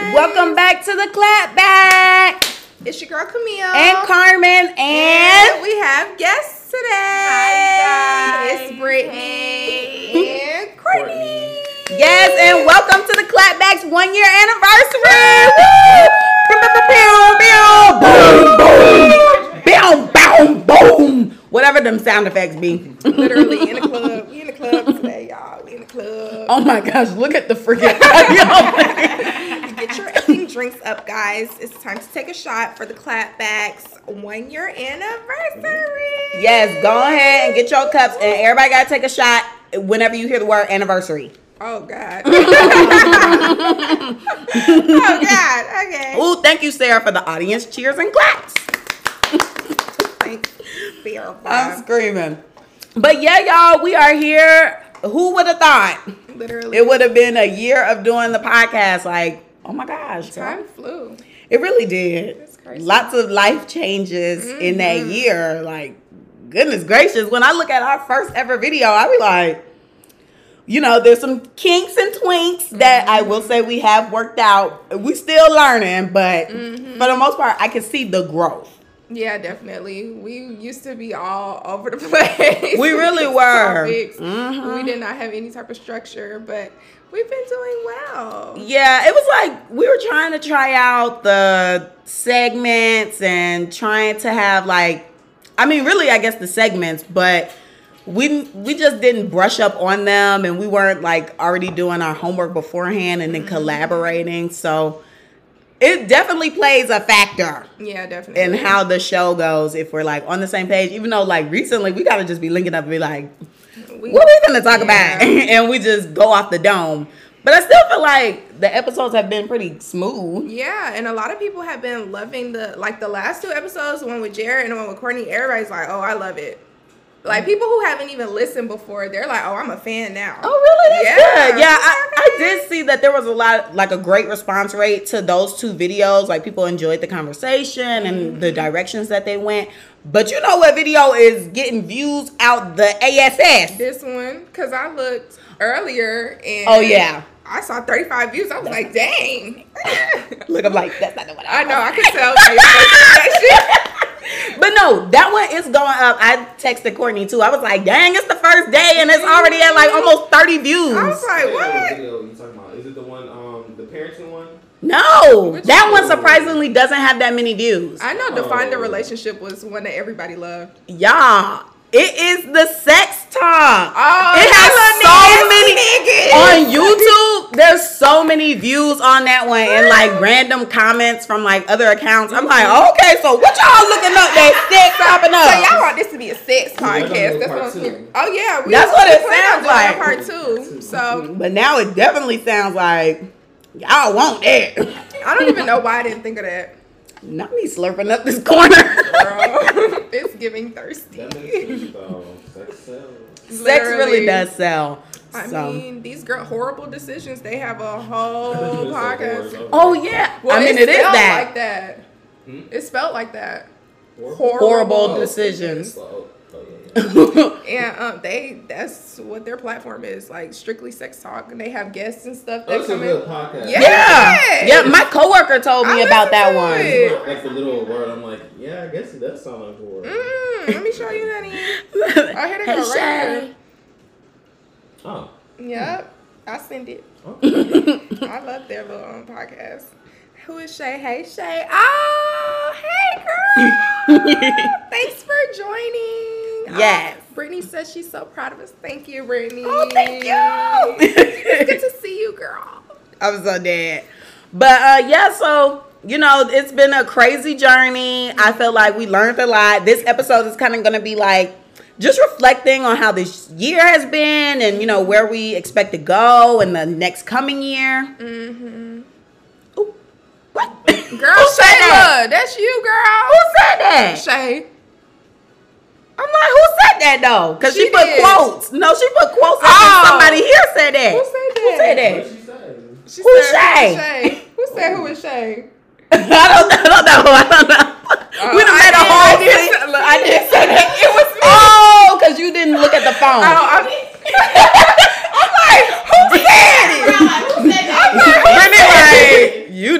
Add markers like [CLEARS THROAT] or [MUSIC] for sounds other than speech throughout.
guys. Welcome back to the clap back. It's your girl Camille and Carmen, and, and we have guests today. Hi, guys. It's Brittany and Courtney. Yes, and welcome to the Clapbacks one year anniversary. Boom, boom, boom, boom. Whatever them sound effects be. Literally in the club. We in the club today, y'all. We in the club. Oh my gosh, look at the freaking. [LAUGHS] Get your effing drinks up, guys. It's time to take a shot for the Clapbacks one year anniversary. yes, go ahead and get your cups, and everybody got to take a shot whenever you hear the word anniversary. Oh God. [LAUGHS] oh God. Okay. Ooh, thank you, Sarah, for the audience cheers and claps. Thanks, Sarah. I'm screaming. But yeah, y'all, we are here. Who would have thought Literally. it would have been a year of doing the podcast? Like, oh my gosh, girl. Time flew. it really did. Lots of life changes in that Mm-hmm. year. Like, goodness gracious, when I look at our first ever video, I be like, you know, there's some kinks and twinks that I will say we have worked out. We still learning, but Mm-hmm. for the most part, I can see the growth. Yeah, definitely. We used to be all over the [LAUGHS] place. We really were. Mhm. We did not have any type of structure, but we've been doing well. Yeah, it was like we were trying to try out the segments and trying to have like I mean really I guess the segments, but we we just didn't brush up on them and we weren't like already doing our homework beforehand and then mm-hmm. collaborating. So it definitely plays a factor Yeah, definitely. in how the show goes if we're like on the same page. Even though like recently we gotta just be linking up and be like, we, what we gonna talk Yeah. about? [LAUGHS] and we just go off the dome. But I still feel like the episodes have been pretty smooth. Yeah, and a lot of people have been loving the like the last two episodes, the one with Jared and the one with Courtney. Everybody's like, "Oh, I love it." Like people who haven't even listened before, they're like, "Oh, I'm a fan now." Oh, really? That's Yeah. good. Yeah, I, I did see that there was a lot, like a great response rate to those two videos. Like people enjoyed the conversation and the mm-hmm. directions that they went. But you know what video is getting views out the ass? This one, cause I looked earlier and Oh, yeah. I saw 35 views. I was like, "Dang!" Look, I'm like, that's not the one. I know. I could tell. [LAUGHS] by your face But no, that one is going up. I texted Courtney too. I was like, dang, it's the first day and it's already at like almost 30 views. I was like, What "What?" video you talking about? Is it the one, um, the parenting one? No, Which that one one? surprisingly doesn't have that many views. I know. Define the Oh. relationship was one that everybody loved. Y'all, it is the sex talk. Oh, it has so many niggas. on YouTube. There's so many views on that one and like random comments from like other accounts. I'm like, mm-hmm. okay, so what y'all looking up that sex popping up? So y'all want this to be a sex podcast? That's what I'm two. Oh yeah, we, That's what it sounds doing like. a Part two. So but now it definitely sounds like y'all want that. I don't even know why I didn't think of that. Not me slurping up this corner. Girl. [LAUGHS] it's giving thirsty. That makes sense. Sex sells. Sex really does sell. I so. mean, these girl horrible decisions. They have a whole [LAUGHS] podcast. Oh yeah, Well, I mean it's it is spelled that. like that. Hmm? It's spelled like that. Horrible. Horrible Oh, decisions. Oh, oh, yeah. And um, they that's what their platform is like strictly sex talk, and they have guests and stuff Oh, that it's a come real in. podcast. Yeah. Yeah, yeah. My coworker told me I about that one. it. Like the little word, I'm like, yeah, I guess it does sound like horror. Mm, let me show you, honey. [LAUGHS] I had it Hey, go right Oh. Yep, I send it. okay. I love their little um, podcast. Who is Shay? Hey Shay. Oh, hey girl. [LAUGHS] Thanks for joining. Yes. Oh, Brittany says she's so proud of us. Thank you, Brittany. Oh, thank you. Good to [LAUGHS] see you, girl. I'm so dead. But uh yeah, so you know, it's been a crazy journey. I feel like we learned a lot. This episode is kind of gonna be like just reflecting on how this year has been and you know where we expect to go in the next coming year. Mm-hmm. Ooh, what? Girl, Who said that? Shayla, that's you, girl. Who said that? Shay. I'm like, who said that though? Because she, She put did. quotes. No, she put quotes. Oh. and somebody here said that. Who said that? Who said that? What she say? She Who's said, Shay? Shay? Who said who is Shay? [LAUGHS] I don't, I don't know. I don't know. Oh, we done I made a did- whole I did thing. say- look, I did say that. [LAUGHS] It was me. Oh, because you didn't look at the phone. Oh, I'm, [LAUGHS] I'm like, who said it? I'm like, who Brittany, said it? like, you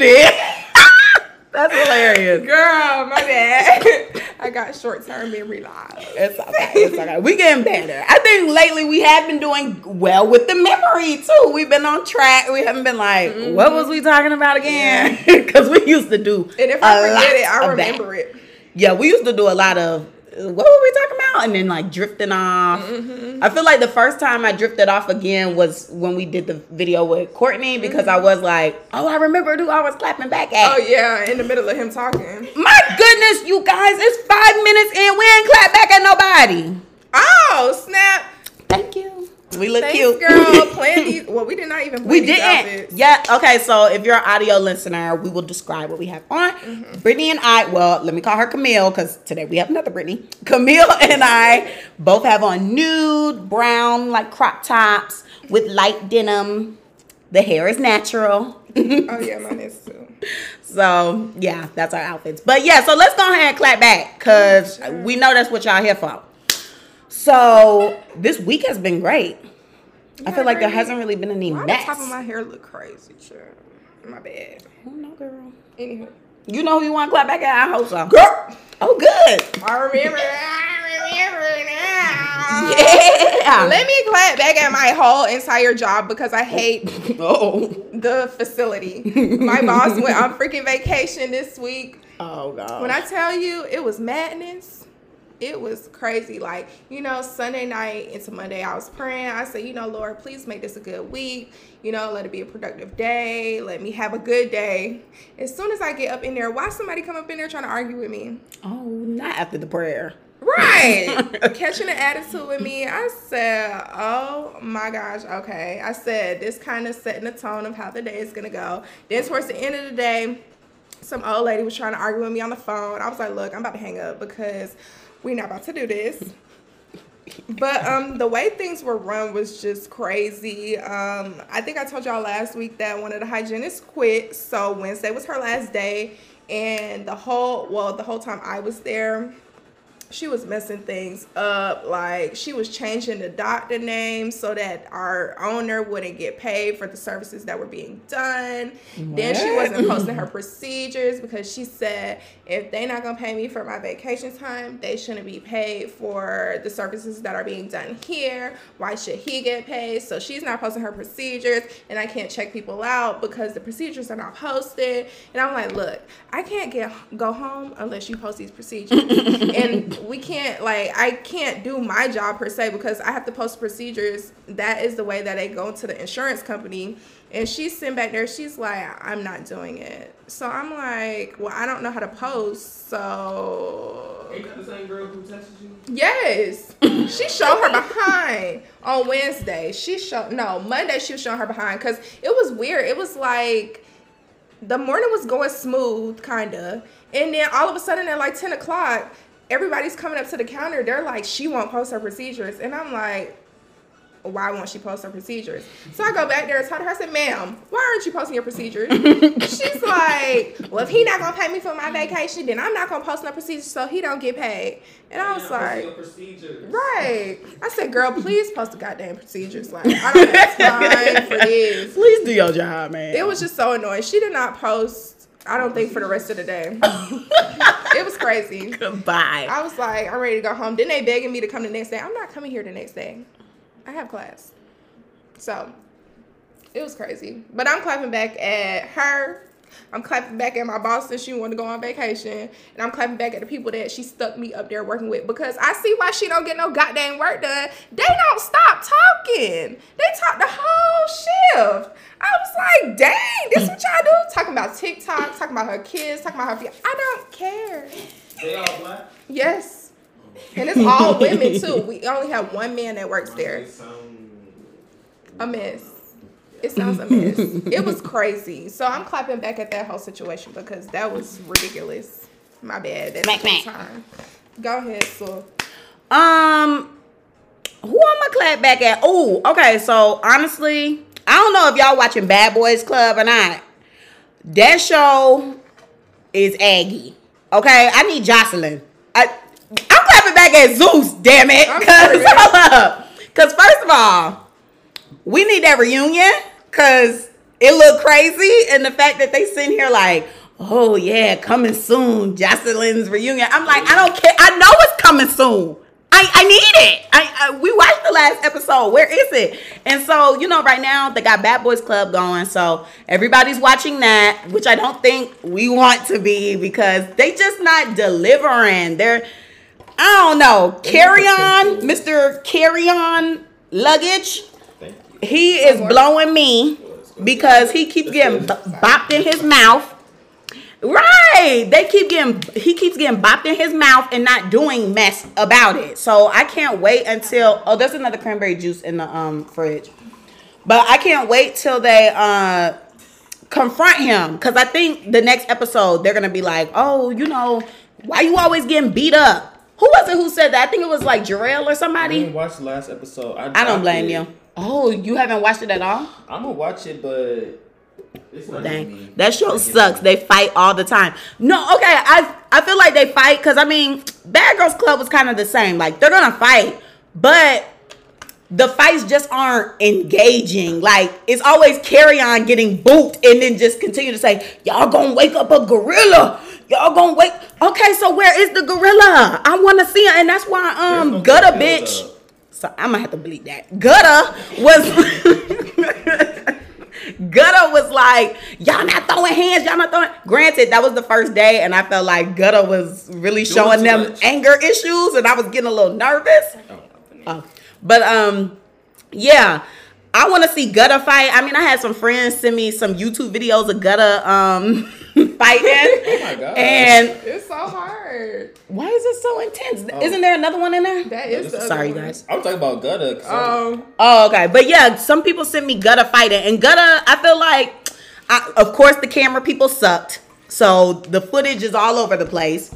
I got short term memory loss. It's okay. It's okay. We getting better. I think lately we have been doing well with the memory too. We've been on track. We haven't been like, mm-hmm. what was we talking about again? Because [LAUGHS] we used to do. And if I forget it, I remember it. Yeah, we used to do a lot of. What were we talking about? And then like drifting off. Mm-hmm. I feel like the first time I drifted off again was when we did the video with Courtney because Mm-hmm. I was like, oh, I remember who I was clapping back at. Oh yeah, in the middle of him talking. My goodness, you guys, it's five minutes in. We ain't clap back at nobody. Oh snap! Thank you. We look Thanks, cute. girl. [LAUGHS] Plan these. Well, we did not even. We didn't. outfits. Yeah. Okay. So if you're an audio listener, we will describe what we have on. Mm-hmm. Brittany and I. Well, let me call her Camille because today we have another Brittany. [LAUGHS] Camille and I both have on nude brown like crop tops with light denim. The hair is natural. Oh yeah, mine is too. [LAUGHS] So yeah, that's our outfits. But yeah, so let's go ahead and clap back because we know that's what y'all here for. So this week has been great. I feel like there hasn't really been any Why the mess. top of my hair look crazy? Sure. My bad. Oh no, girl. Anywho. You know who you want to clap back at? I hope so. Girl. Oh, good. I remember. I remember now. Yeah. Let me clap back at my whole entire job because I hate [LAUGHS] Oh. the facility. My boss went on freaking vacation this week. Oh god. When I tell you it was madness, it was crazy. Like, you know, Sunday night into Monday, I was praying. I said, you know, Lord, please make this a good week. You know, let it be a productive day. Let me have a good day. As soon as I get up in there, why somebody come up in there trying to argue with me? oh, not after the prayer. Right. [LAUGHS] Catching an attitude with me. I said, oh my gosh, okay. I said, this kind of setting the tone of how the day is going to go. Then towards the end of the day, some old lady was trying to argue with me on the phone. I was like, look, I'm about to hang up because we're not about to do this. But um, the way things were run was just crazy. Um, I think I told y'all last week that one of the hygienists quit. So Wednesday was her last day, and the whole well, the whole time I was there, she was messing things up. Like she was changing the doctor name so that our owner wouldn't get paid for the services that were being done. Then she wasn't posting her [LAUGHS] procedures because she said if they're not gonna pay me for my vacation time, they shouldn't be paid for the services that are being done here. Why should he get paid? So she's not posting her procedures, and I can't check people out because the procedures are not posted. And I'm like, look, I can't get go home unless you post these procedures, [LAUGHS] and we can't like I can't do my job per se because I have to post procedures. That is the way that they go to the insurance company. And she's sitting back there, she's like, I'm not doing it. So I'm like, well, I don't know how to post. So Ain't that the same girl who texted you? Yes, [LAUGHS] she showed her behind on Wednesday. She showed no Monday. She was showing her behind because it was weird. It was like the morning was going smooth, kinda, and then all of a sudden at like ten o'clock, everybody's coming up to the counter. They're like, she won't post her procedures, and I'm like. Why won't she post her procedures? So I go back there and tell her, I said, ma'am, why aren't you posting your procedures? [LAUGHS] She's like, well, if he not gonna pay me for my vacation, then I'm not gonna post no procedures so he don't get paid. And I was like, procedures. Right. I said, girl, please post the goddamn procedures. Like, I don't have time for this. Please do your job, man. It was just so annoying. She did not post, I don't think, for the rest of the day. [LAUGHS] it was crazy. goodbye. I was like, I'm ready to go home. Then they begging me to come the next day. I'm not coming here the next day. I have class. So it was crazy. But I'm clapping back at her. I'm clapping back at my boss since she wanted to go on vacation. And I'm clapping back at the people that she stuck me up there working with because I see why she don't get no goddamn work done. They don't stop talking. They talk the whole shift. I was like, dang, this is what y'all do? Talking about TikTok, talking about her kids, talking about her. I don't care. They all black? Yes. And it's all women too. We only have one man that works there. A mess. It sounds a mess. [LAUGHS] it was crazy. So I'm clapping back at that whole situation because that was ridiculous. My bad. That's Smack, the smack. time. Go ahead, so Um, who am I clap back at? Oh, okay. So honestly, I don't know if y'all watching Bad Boys Club or not. That show is Aggie. Okay, I need Joseline. I, I'm clapping back at Zeus. Damn it! [LAUGHS] Cause hold up. Cause first of all, we need that reunion. Cause it looked crazy, and the fact that they sitting here like, oh yeah, coming soon, Joseline's reunion. I'm like, I don't care. I know it's coming soon. I, I need it. I, I we watched the last episode. Where is it? And so you know, right now they got Bad Boys Club going, so everybody's watching that, which I don't think we want to be because they just not delivering. They're I don't know. Carry on, Mr. Carry on luggage. Thank you. He is blowing me because he keeps getting bopped in his mouth. Right. They keep getting he keeps getting bopped in his mouth and not doing mess about it. So I can't wait until oh there's another cranberry juice in the um fridge. But I can't wait till they uh confront him cuz I think the next episode they're going to be like, "Oh, you know, why you always getting beat up?" Who was it who said that? I think it was like Jarrell or I somebody. didn't watch the last episode. I, I don't dropped blame it. you. Oh, you haven't watched it at all? I'm gonna watch it, but it's not Dang, me. that show I sucks. it. They fight all the time. No, okay, I I feel like they fight because I mean, Bad Girls Club was kind of the same. Like they're gonna fight, but the fights just aren't engaging. Like it's always Kerrion getting booped and then just continue to say, "Y'all gonna wake up a gorilla." Y'all gonna wake. Okay, so where is the gorilla? I want to see it, and that's why There's um no Gutta build bitch. So I'm gonna have to bleep that. Gutta was [LAUGHS] Gutta was like, y'all not throwing hands, y'all not throwing. Granted, that was the first day, and I felt like Gutta was really Doing showing them much. anger issues, and I was getting a little nervous. Oh. Oh. But um, yeah. I want to see Gutta fight. I mean, I had some friends send me some YouTube videos of Gutta um [LAUGHS] fighting. [LAUGHS] Oh my god. And It's so hard. why is it so intense? Oh. Isn't there another one in there? That is the other Sorry, one. guys. I'm talking about Gutta. 'cause I'm- Um, Oh, okay. But yeah, some people sent me Gutta fighting, and Gutta, I feel like, I, of course, the camera people sucked, so the footage is all over the place.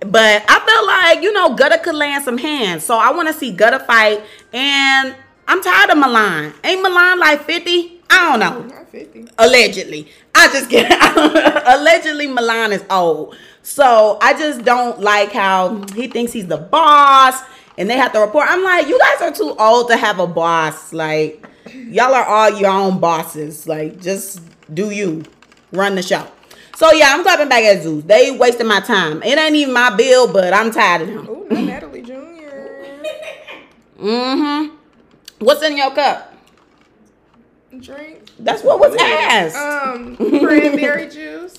But I feel like you know Gutta could land some hands, so I want to see Gutta fight, and I'm tired of Milan. Ain't Milan like fifty? I don't know not 50. allegedly. I just get [LAUGHS] allegedly Milan is old. So I just don't like how he thinks he's the boss and they have to report. I'm like, you guys are too old to have a boss. Like, y'all are all your own bosses. Like, just do you run the show. So yeah, I'm clapping back at Zeus. They wasting my time. It ain't even my bill, but I'm tired of them. Ooh, Natalie Jr. [LAUGHS] Mm-hmm. What's in your cup? Drink. That's what was asked. Um, [LAUGHS] cranberry juice.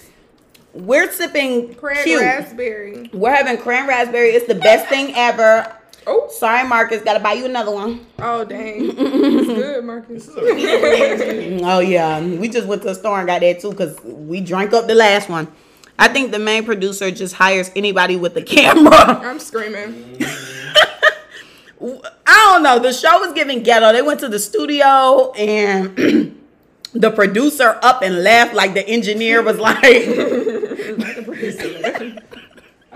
We're sipping Cran cute. raspberry. We're having cran raspberry. It's the best thing ever. Oh, Sorry, Marcus. Gotta buy you another one. oh dang. It's [LAUGHS] good, Marcus. This is a- Oh yeah, we just went to the store and got that too because we drank up the last one. I think the main producer just hires anybody with a camera. I'm screaming. I don't know. The show was giving ghetto. They went to the studio and [CLEARS THROAT] the producer up and left. Like the engineer was [LAUGHS] like,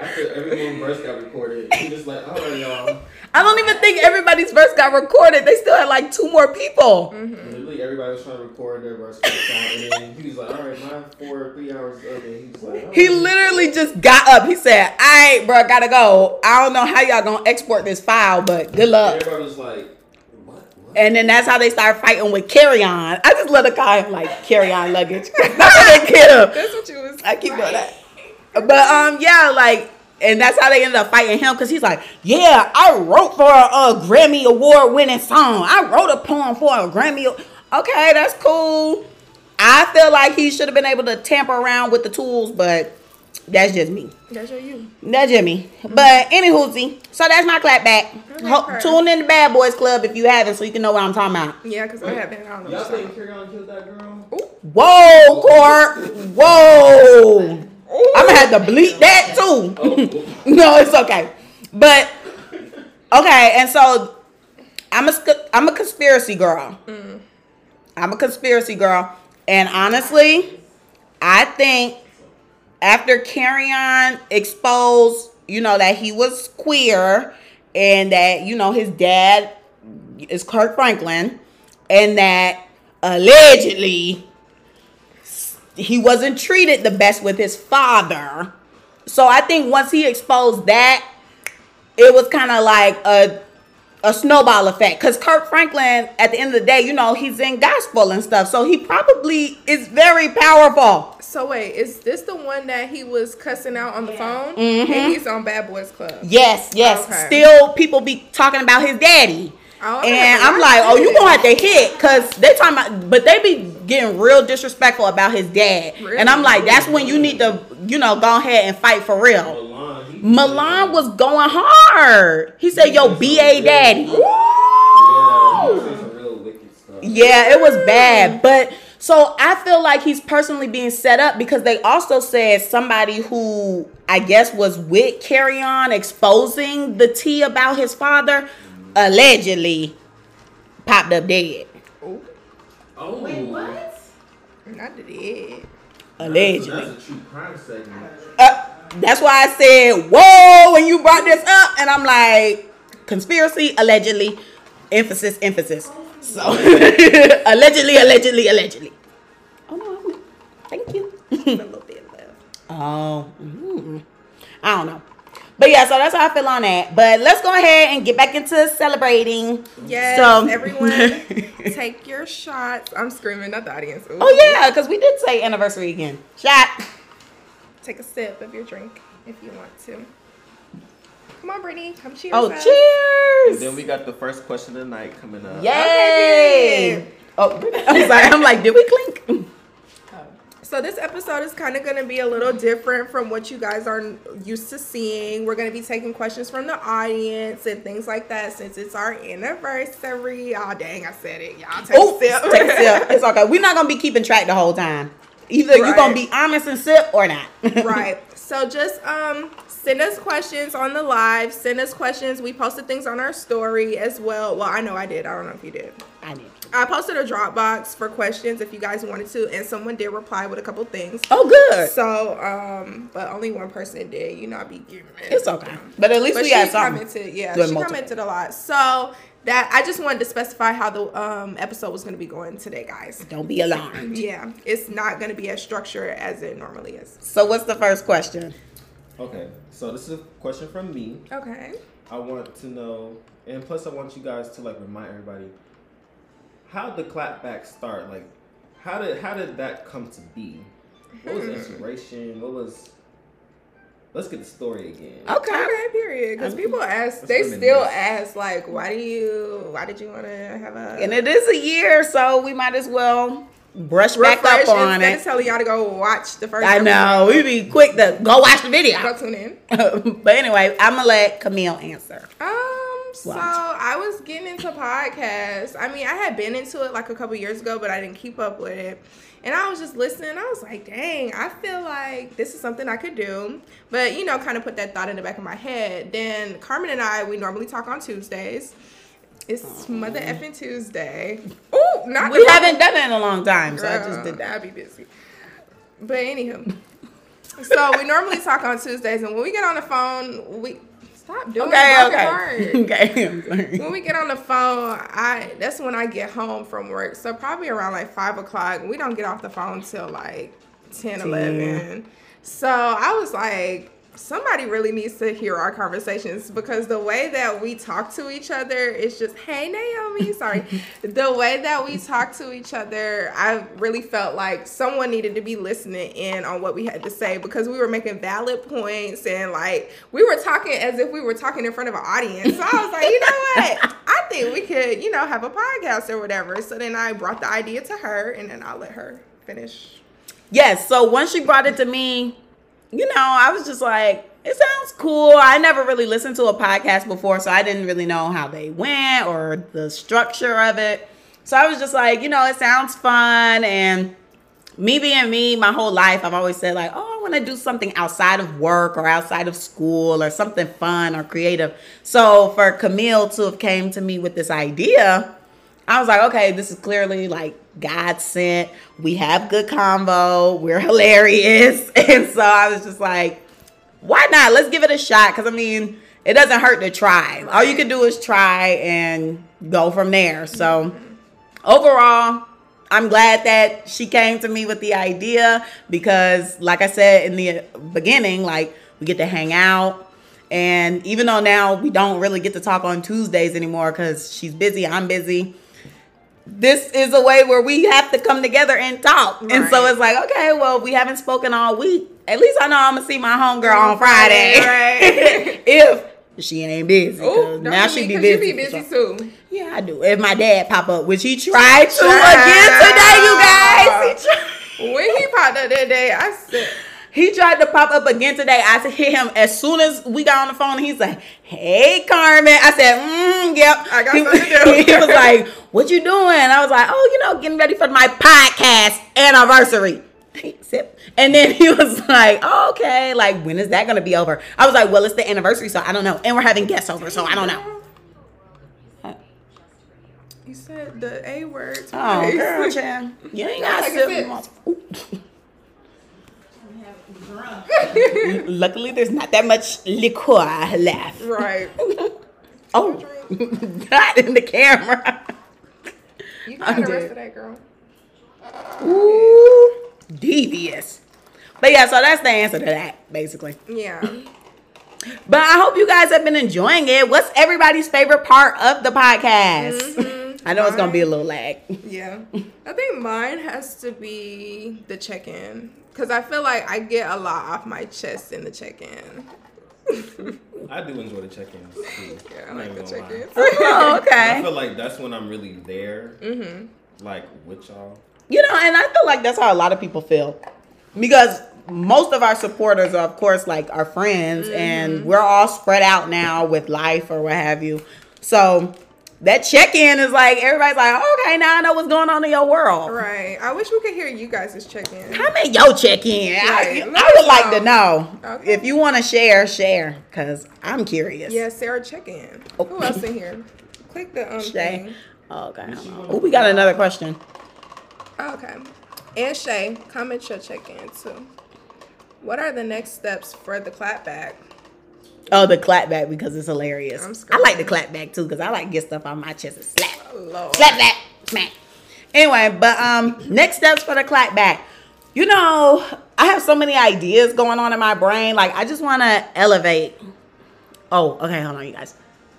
After everyone's verse got recorded, he just like, all right, y'all. I don't even think everybody's verse got recorded. They still had like two more people. And Literally, everybody was trying to record their verse for the song, and then he was like, all right, my four, three hours up, and he was like, all He literally just got up. He said, "All right, bro, gotta go. I don't know how y'all gonna export this file, but good luck." Everybody was like, what? what? And then that's how they started fighting with carry on. I just let her call him like carry on luggage. [LAUGHS] That's what they get him. That's what you was. I keep doing that. But um, yeah, like, and that's how they ended up fighting him because he's like, yeah, I wrote for a, a Grammy award winning song. I wrote a poem for a Grammy. Okay, that's cool. I feel like he should have been able to tamper around with the tools, but that's just me. That's your you. That's just me. But anywho, so that's my clap back. Ho- tune in to Bad Boys Club if you haven't, so you can know what I'm talking about. Yeah, because I haven't. I don't know. Y'all what you're think Kerrion killed that girl? talking Whoa, Court. Whoa. I'm gonna have to bleep that too. [LAUGHS] No, it's okay. But okay, and so I'm a I'm a conspiracy girl. Mm. I'm a conspiracy girl, and honestly, I think after Kerrion exposed, you know that he was queer, and that you know his dad is Kirk Franklin, and that allegedly he wasn't treated the best with his father. So I think once he exposed that, it was kind of like a a snowball effect because Kirk Franklin, at the end of the day, you know, he's in gospel and stuff, so he probably is very powerful. So wait, is this the one that he was cussing out on the phone? Mhm. And he's on Bad Boys Club. Yes, yes. Okay. Still, people be talking about his daddy. Oh, and I'm like, oh, you gonna have to hit, cause they talking about, but they be getting real disrespectful about his dad, and I'm like, that's when you need to, you know, go ahead and fight for real. Milan, Milan was going hard. He said, "Yo, ba daddy." Yeah, he was real wicked stuff. Yeah, it was bad. But so I feel like he's personally being set up because they also said somebody who I guess was with Kerrion exposing the tea about his father allegedly popped up dead. Oh, what Not did it. Allegedly. That's a true crime segment. Uh, that's why I said, whoa, when you brought this up. And I'm like, conspiracy, allegedly, emphasis, emphasis. So, [LAUGHS] allegedly, allegedly, allegedly. Oh, no, I'm- thank you. [LAUGHS] A little bit left. Oh, mm, I don't know. But yeah, so that's how I feel on that. But let's go ahead and get back into celebrating. Yes, So- everyone, [LAUGHS] take your shots. I'm screaming, at the audience. Ooh. Oh yeah, because we did say anniversary again. Shot. Take a sip of your drink if you want to. Come on, Brittany, come cheers. Oh, us. cheers. And then we got the first question of the night coming up. Yay! Okay, oh, [LAUGHS] I'm sorry. I'm like, did we clink? So this episode is kind of going to be a little different from what you guys are used to seeing. We're going to be taking questions from the audience and things like that since it's our anniversary. Oh dang, I said it. Y'all take Oh, a sip. take a sip. [LAUGHS] It's okay. We're not gonna be keeping track the whole time. Either you're gonna be honest and sip or not. [LAUGHS] right. So just um send us questions on the live. Send us questions. We posted things on our story as well. Well, I know I did. I don't know if you did. I did. I posted a Dropbox for questions if you guys wanted to, and someone did reply with a couple things. Oh, good. So, um, but only one person did. You know, I be giving it. It's okay. But at least But we she got something. commented, yeah, Doing she multiple. commented a lot. So that I just wanted to specify how the um episode was going to be going today, guys. Don't be alarmed. Yeah, it's not going to be as structured as it normally is. So, what's the first question? Okay, so this is a question from me. Okay. I want to know, and plus I want you guys to like remind everybody, how did the clapback start? Like, how did how did that come to be? What was the hmm. inspiration? What was? Let's get the story again. Okay. Okay, period. Because people ask, they reminisce. still ask, like, why do you, why did you want to have a And it is a year, so we might as well brush back refresh up on instead it. telling y'all to go watch the first? I know. We be quick to go watch the video. Go tune in. [LAUGHS] but anyway, I'm gonna let Camille answer. Oh, So I was getting into podcasts. I mean, I had been into it like a couple years ago, but I didn't keep up with it. And I was just listening. I was like, dang, I feel like this is something I could do. But, you know, kind of put that thought in the back of my head. Then Carmen and I, we normally talk on Tuesdays. It's Mother effing Tuesday. Oh, not We haven't done it in a long time, so I just did that. I'd be busy. But anywho, so we normally talk on Tuesdays, and when we get on the phone, we stop doing Okay, okay, [LAUGHS] okay. I'm sorry. When we get on the phone, I that's when I get home from work. So probably around like five o'clock. We don't get off the phone till like 10, 11. So I was like, somebody really needs to hear our conversations because the way that we talk to each other is just, hey Naomi, sorry. [LAUGHS] the way that we talk to each other, I really felt like someone needed to be listening in on what we had to say because we were making valid points and like we were talking as if we were talking in front of an audience. So I was like, you know what? I think we could, you know, have a podcast or whatever. So then I brought the idea to her and then I'll let her finish. Yes. So once she brought it to me, you know, I was just like, it sounds cool. I never really listened to a podcast before, so I didn't really know how they went or the structure of it. So I was just like, you know, it sounds fun. And me being me, my whole life, I've always said, like, oh, I want to do something outside of work or outside of school or something fun or creative. So for Camille to have came to me with this idea, I was like, okay, this is clearly like God sent. We have good combo. We're [LAUGHS] hilarious. [LAUGHS] And so I was just like, why not? Let's give it a shot. Cause I mean, it doesn't hurt to try. All you can do is try and go from there. So overall, I'm glad that she came to me with the idea because, like I said in the beginning, like we get to hang out And even though now we don't really get to talk on Tuesdays anymore because she's busy, I'm busy. This is a way where we have to come together and talk. And so it's like, okay, well, we haven't spoken all week. At least I know I'm gonna see my homegirl on Friday. Right. [LAUGHS] if she ain't busy. 'cause Oh, now she be busy. You be busy so- too. Yeah, I do. If my dad pop up, which he tried to again today, you guys. He. [LAUGHS] When he popped up that day, I said, He tried to pop up again today. I said, hit him as soon as we got on the phone. He's like, "Hey, Carmen." I said, mm, "Yep." I got he, something to do. [LAUGHS] he was like, "What you doing?" I was like, "Oh, you know, getting ready for my podcast anniversary." Said- And then he was like, oh, "Okay, like when is that gonna be over?" I was like, "Well, it's the anniversary, so I don't know, and we're having guests over, so I don't know." You said the A word. Oh, girl, [LAUGHS] child. You ain't got sip. sip. [LAUGHS] Luckily, there's not that much liquor left. Right. [LAUGHS] Oh, not in the camera. You I'm got the rest of that girl. Ooh, devious. But yeah, so that's the answer to that, basically. Yeah. [LAUGHS] But I hope you guys have been enjoying it. What's everybody's favorite part of the podcast? Mhm. [LAUGHS] I know it's gonna be a little lag. Yeah. [LAUGHS] I think mine has to be the check in. Because I feel like I get a lot off my chest in the check in. I do enjoy the check-ins too. [LAUGHS] Yeah, I I'm like the even check gonna lie. in. [LAUGHS] Oh, I feel like that's when I'm really there, Mm-hmm. like with y'all. You know, and I feel like that's how a lot of people feel. Because most of our supporters are, of course, like our friends, and we're all spread out now with life or what have you. So that check in is like, everybody's like, okay, now I know what's going on in your world. Right. I wish we could hear you guys' check in. How many your check in? I, Right. Let I would like to know. Okay. If you want to share, share, because I'm curious. Yeah, Sarah, check in. Oh. Who else in here? Click the um Shay. thing. Oh, okay. Oh, we got another question. Okay. And Shay, comment your check in too. What are the next steps for the clapback? Oh, the clap back because it's hilarious. I'm like the clap back too because I like to get stuff on my chest and slap. Lord. Slap that, smack. Anyway, but um, next steps for the clap back. You know, I have so many ideas going on in my brain. Like, I just want to elevate. Oh, okay, hold on, you guys.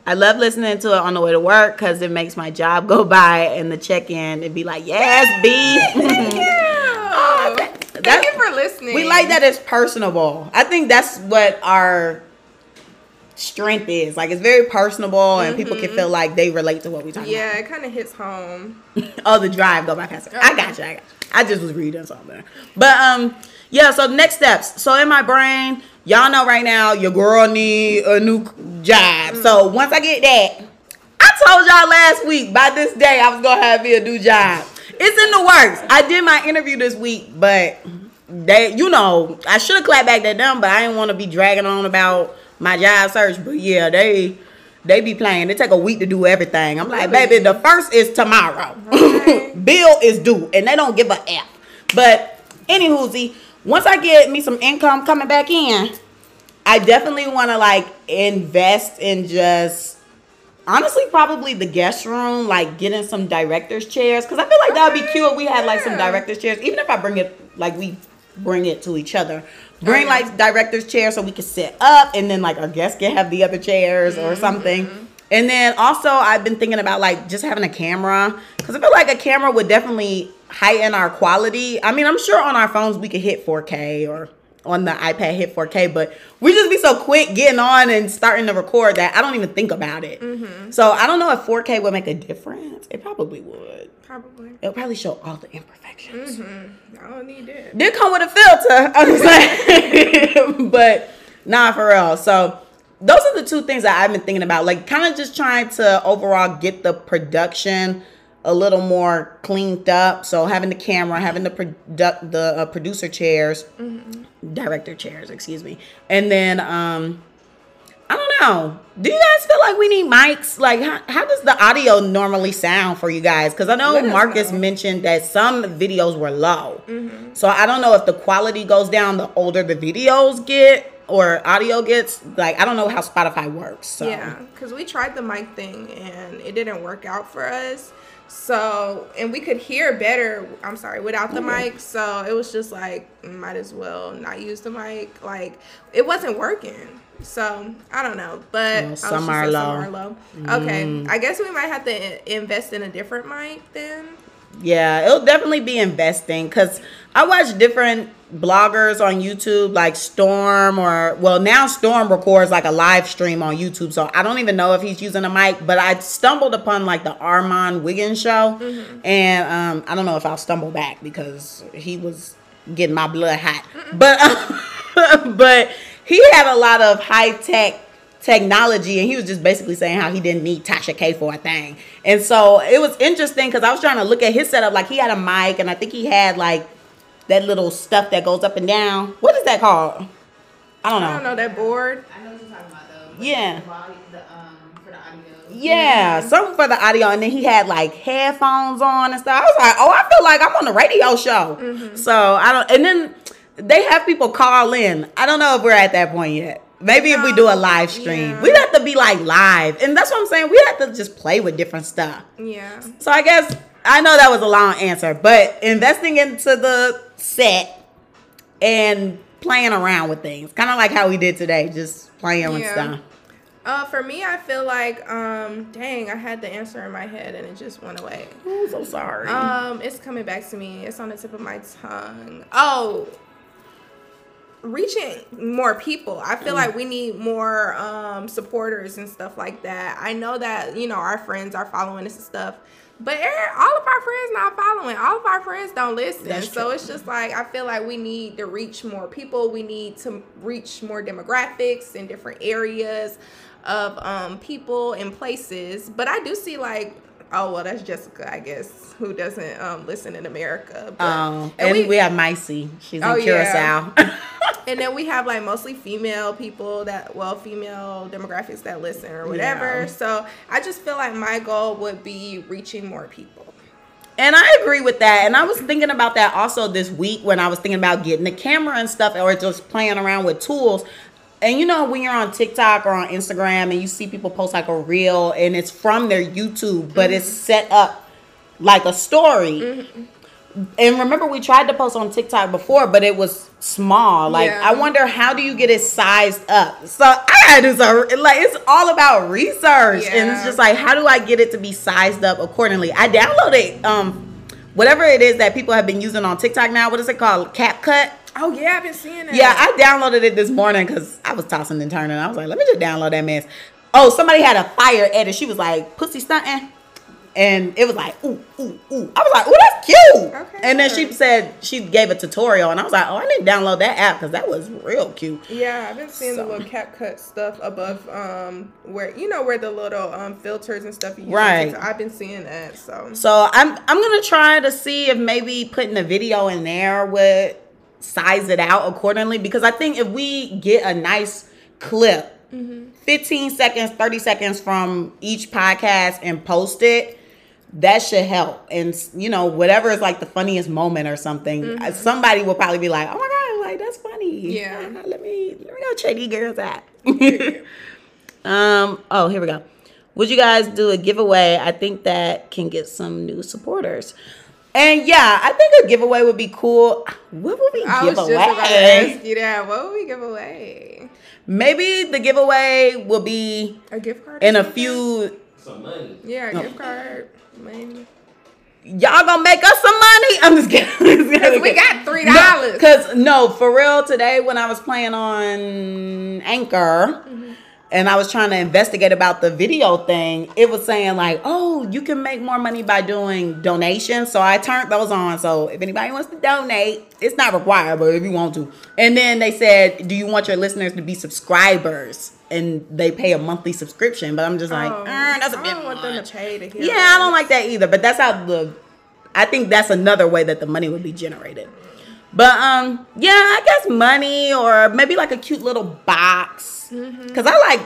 I love listening to it on the way to work because it makes my job go by and the check in and be like, yes, B. Thank [LAUGHS] that- you for listening. we like that it's personable. I think that's what our strength is. Like, it's very personable and people can feel like they relate to what we talk about. Yeah, it kind of hits home. [LAUGHS] oh, the drive go by faster. I got you. I got you. I just was reading something. But um, yeah. So next steps. So in my brain, y'all know right now your girl need a new job. So once I get that, I told y'all last week by this day I was gonna have me a new job. It's in the works. I did my interview this week, but they, you know, I should have clapped back at them, but I didn't want to be dragging on about my job search. But yeah, they they be playing. They take a week to do everything. I'm like, baby, the first is tomorrow. Okay. [LAUGHS] Bill is due, and they don't give a F. But anywho, once I get me some income coming back in, I definitely want to like invest in just honestly probably the guest room, like getting some directors chairs, because I feel like that would be cute. if We had like some directors chairs, even if I bring it like we bring it to each other. Bring oh, yeah. like directors chair so we can sit up, and then like our guests can have the other chairs or mm-hmm, something. Mm-hmm. And then also I've been thinking about like just having a camera because I feel like a camera would definitely heighten our quality. I mean, I'm sure on our phones we could hit 4K or on the iPad hit 4K, but we just be so quick getting on and starting to record that I don't even think about it. So I don't know if 4K would make a difference. It probably would. Probably. It'll probably show all the imperfections. Mm-hmm. I don't need that. Did come with a filter, [LAUGHS] I'm just saying, [LAUGHS] but nah, for real. So those are the two things that I've been thinking about, like kind of just trying to overall get the production a little more cleaned up. So having the camera, having the produ- the uh, producer chairs, director chairs, excuse me, and then um. I don't know. Do you guys feel like we need mics? Like, how, how does the audio normally sound for you guys? Because I know Let Marcus know. mentioned that some videos were low. Mm-hmm. So I don't know if the quality goes down the older the videos get or audio gets. Like, I don't know how Spotify works. So. Yeah, because we tried the mic thing and it didn't work out for us. So, and we could hear better, I'm sorry, without the mic. So it was just like, might as well not use the mic. Like, it wasn't working. So I don't know, but oh, some are low. Some are low. Okay, Mm. I guess we might have to invest in a different mic then. Yeah, it'll definitely be investing because I watch different bloggers on YouTube, like Storm, or well, now Storm records like a live stream on YouTube. So I don't even know if he's using a mic, but I stumbled upon like the Armon Wiggins show, and um, I don't know if I'll stumble back because he was getting my blood hot, but [LAUGHS] but he had a lot of high tech technology and he was just basically saying how he didn't need Tasha K for a thing. And so it was interesting because I was trying to look at his setup. Like he had a mic and I think he had like that little stuff that goes up and down. What is that called? I don't know. I don't know that board. I know what you're talking about though. Yeah. The, the, um, for the audio. Yeah, something for the audio, and then he had like headphones on and stuff. I was like, oh, I feel like I'm on a radio show. So I don't, and then they have people call in. I don't know if we're at that point yet. Maybe if we do a live stream, Yeah. we'd have to be like live, and that's what I'm saying. We have to just play with different stuff. Yeah. So I guess I know that was a long answer, but investing into the set and playing around with things, kind of like how we did today, just playing with stuff. Uh, for me, I feel like, um, dang, I had the answer in my head and it just went away. I'm so sorry. Um, it's coming back to me. It's on the tip of my tongue. Oh, reaching more people. I feel like we need more um supporters and stuff like that. I know that you know our friends are following us and stuff, but er- all of our friends not following. All of our friends don't listen. That's so true. it's just like I feel like we need to reach more people. We need to reach more demographics in different areas of um people and places. But I do see like. Oh well, that's Jessica, I guess, who doesn't um, listen in America. But, Um, and we, have Micey. She's in Oh, Curacao. yeah. [LAUGHS] and then we have like mostly female people that well female demographics that listen or whatever Yeah. so i just feel like my goal would be reaching more people and I agree with that. And I was thinking about that also this week when I was thinking about getting the camera and stuff or just playing around with tools. And you know, when you're on TikTok or on Instagram and you see people post like a reel and it's from their YouTube, but it's mm-hmm. set up like a story. Mm-hmm. And remember, we tried to post on TikTok before, but it was small. Like, Yeah. I wonder how do you get it sized up? So I gotta do. Like, it's all about research, and it's just like, how do I get it to be sized up accordingly? I downloaded um, whatever it is that people have been using on TikTok now. What is it called? CapCut. oh yeah i've been seeing that Yeah, I downloaded it this morning because I was tossing and turning. I was like, let me just download that mess. Oh, somebody had a fire edit. She was like, pussy stunting. And it was like, ooh, ooh, ooh. I was like, ooh, that's cute. Okay, and then she said she gave a tutorial, and I was like, oh, I need to download that app because that was real cute. yeah i've been seeing So. the little cap cut stuff above um where you know where the little um filters and stuff you use Right. TikTok. i've been seeing that so So I'm I'm gonna try to see if maybe putting a video in there would size it out accordingly because I think if we get a nice clip, 15 seconds, 30 seconds from each podcast and post it, that should help. And you know, whatever is like the funniest moment or something, uh, somebody will probably be like, "Oh my god, like that's funny." Yeah. let me let me go check these girls out. [LAUGHS] [LAUGHS] Um. Oh, here we go. Would you guys do a giveaway? I think that can get some new supporters. And yeah, I think a giveaway would be cool. What would we i give was just about to ask you that what would we give away Maybe the giveaway will be a gift card or in a few. Some money. yeah a No. gift card money Y'all gonna make us some money? I'm just kidding. [LAUGHS] because we got three dollars Because no, for real, today when I was playing on Anchor mm-hmm. and I was trying to investigate about the video thing, it was saying like, oh, you can make more money by doing donations. So I turned those on. So if anybody wants to donate, it's not required, but if you want to. And then they said, do you want your listeners to be subscribers? And they pay a monthly subscription. But I'm just like, Oh, "Eh, that's a I bit don't want them much." to pay to hear Yeah, I don't like that either. But that's how the I think that's another way that the money would be generated. But um, yeah, I guess money or maybe like a cute little box. Mm-hmm. Cause I like